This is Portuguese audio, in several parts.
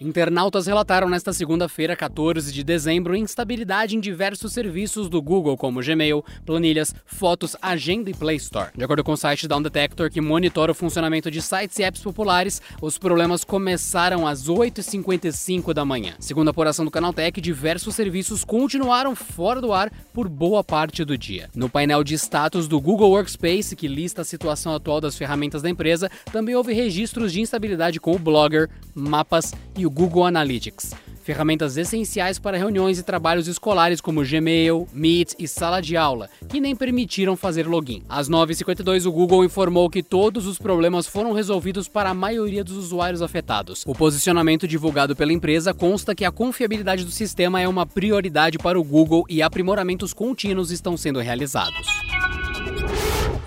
Internautas relataram nesta segunda-feira, 14 de dezembro, instabilidade em diversos serviços do Google, como Gmail, planilhas, fotos, agenda e Play Store. De acordo com o site Down Detector, que monitora o funcionamento de sites e apps populares, os problemas começaram às 8h55 da manhã. Segundo a apuração do Canaltech, diversos serviços continuaram fora do ar por boa parte do dia. No painel de status do Google Workspace, que lista a situação atual das ferramentas da empresa, também houve registros de instabilidade com o Blogger, Mapas e o Google Analytics. Ferramentas essenciais para reuniões e trabalhos escolares como Gmail, Meet e sala de aula, que nem permitiram fazer login. Às 9h52, o Google informou que todos os problemas foram resolvidos para a maioria dos usuários afetados. O posicionamento divulgado pela empresa consta que a confiabilidade do sistema é uma prioridade para o Google e aprimoramentos contínuos estão sendo realizados.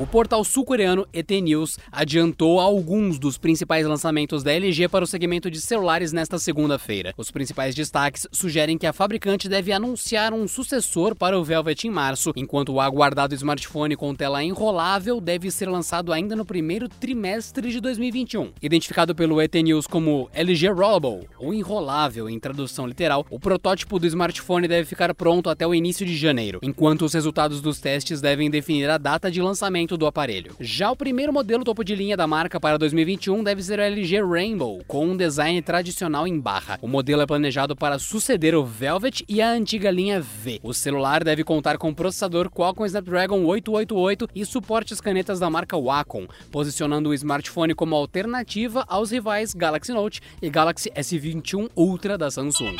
O portal sul-coreano ET News adiantou alguns dos principais lançamentos da LG para o segmento de celulares nesta segunda-feira. Os principais destaques sugerem que a fabricante deve anunciar um sucessor para o Velvet em março, enquanto o aguardado smartphone com tela enrolável deve ser lançado ainda no primeiro trimestre de 2021. Identificado pelo ET News como LG Rollable, ou enrolável em tradução literal, o protótipo do smartphone deve ficar pronto até o início de janeiro, enquanto os resultados dos testes devem definir a data de lançamento do aparelho. Já o primeiro modelo topo de linha da marca para 2021 deve ser o LG Rainbow, com um design tradicional em barra. O modelo é planejado para suceder o Velvet e a antiga linha V. O celular deve contar com processador Qualcomm Snapdragon 888 e suportes canetas da marca Wacom, posicionando o smartphone como alternativa aos rivais Galaxy Note e Galaxy S21 Ultra da Samsung.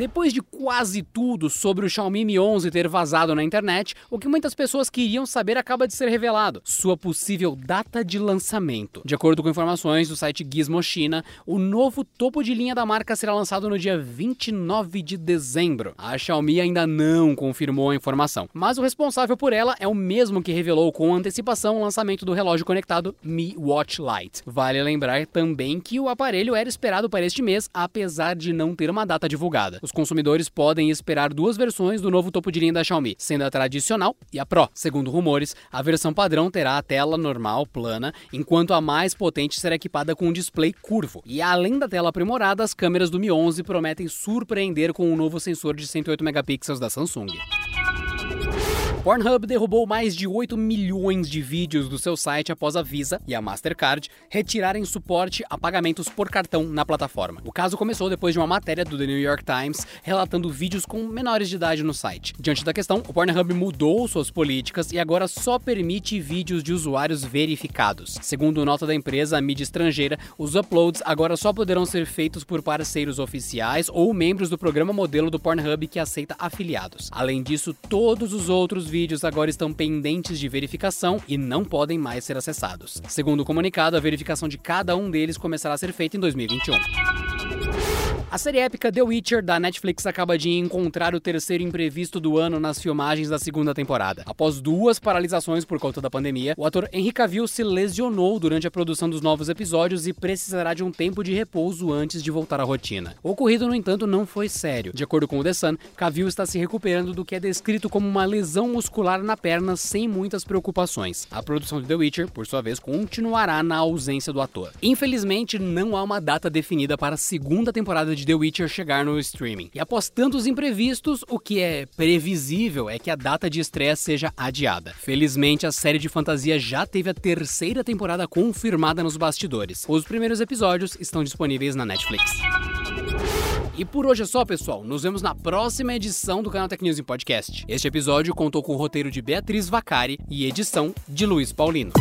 Depois de quase tudo sobre o Xiaomi Mi 11 ter vazado na internet, o que muitas pessoas queriam saber acaba de ser revelado: sua possível data de lançamento. De acordo com informações do site Gizmo China, o novo topo de linha da marca será lançado no dia 29 de dezembro. A Xiaomi ainda não confirmou a informação, mas o responsável por ela é o mesmo que revelou com antecipação o lançamento do relógio conectado Mi Watch Lite. Vale lembrar também que o aparelho era esperado para este mês, apesar de não ter uma data divulgada os consumidores podem esperar duas versões do novo topo de linha da Xiaomi, sendo a tradicional e a Pro. Segundo rumores, a versão padrão terá a tela normal, plana, enquanto a mais potente será equipada com um display curvo. E além da tela aprimorada, as câmeras do Mi 11 prometem surpreender com um novo sensor de 108 megapixels da Samsung. Pornhub derrubou mais de 8 milhões de vídeos do seu site após a Visa e a Mastercard retirarem suporte a pagamentos por cartão na plataforma. O caso começou depois de uma matéria do The New York Times relatando vídeos com menores de idade no site. Diante da questão, o Pornhub mudou suas políticas e agora só permite vídeos de usuários verificados. Segundo nota da empresa, a mídia estrangeira, os uploads agora só poderão ser feitos por parceiros oficiais ou membros do programa modelo do Pornhub que aceita afiliados. Além disso, todos os outros vídeos agora estão pendentes de verificação e não podem mais ser acessados. Segundo o comunicado, a verificação de cada um deles começará a ser feita em 2021. A série épica The Witcher da Netflix acaba de encontrar o terceiro imprevisto do ano nas filmagens da segunda temporada. Após duas paralisações por conta da pandemia, o ator Henry Cavill se lesionou durante a produção dos novos episódios e precisará de um tempo de repouso antes de voltar à rotina. O ocorrido, no entanto, não foi sério. De acordo com o The Sun, Cavill está se recuperando do que é descrito como uma lesão muscular na perna sem muitas preocupações. A produção de The Witcher, por sua vez, continuará na ausência do ator. Infelizmente, não há uma data definida para a segunda temporada de de The Witcher chegar no streaming. E após tantos imprevistos, o que é previsível é que a data de estreia seja adiada. Felizmente, a série de fantasia já teve a terceira temporada confirmada nos bastidores. Os primeiros episódios estão disponíveis na Netflix. E por hoje é só, pessoal. Nos vemos na próxima edição do canal Tech News em Podcast. Este episódio contou com o roteiro de Beatriz Vacari e edição de Luiz Paulino.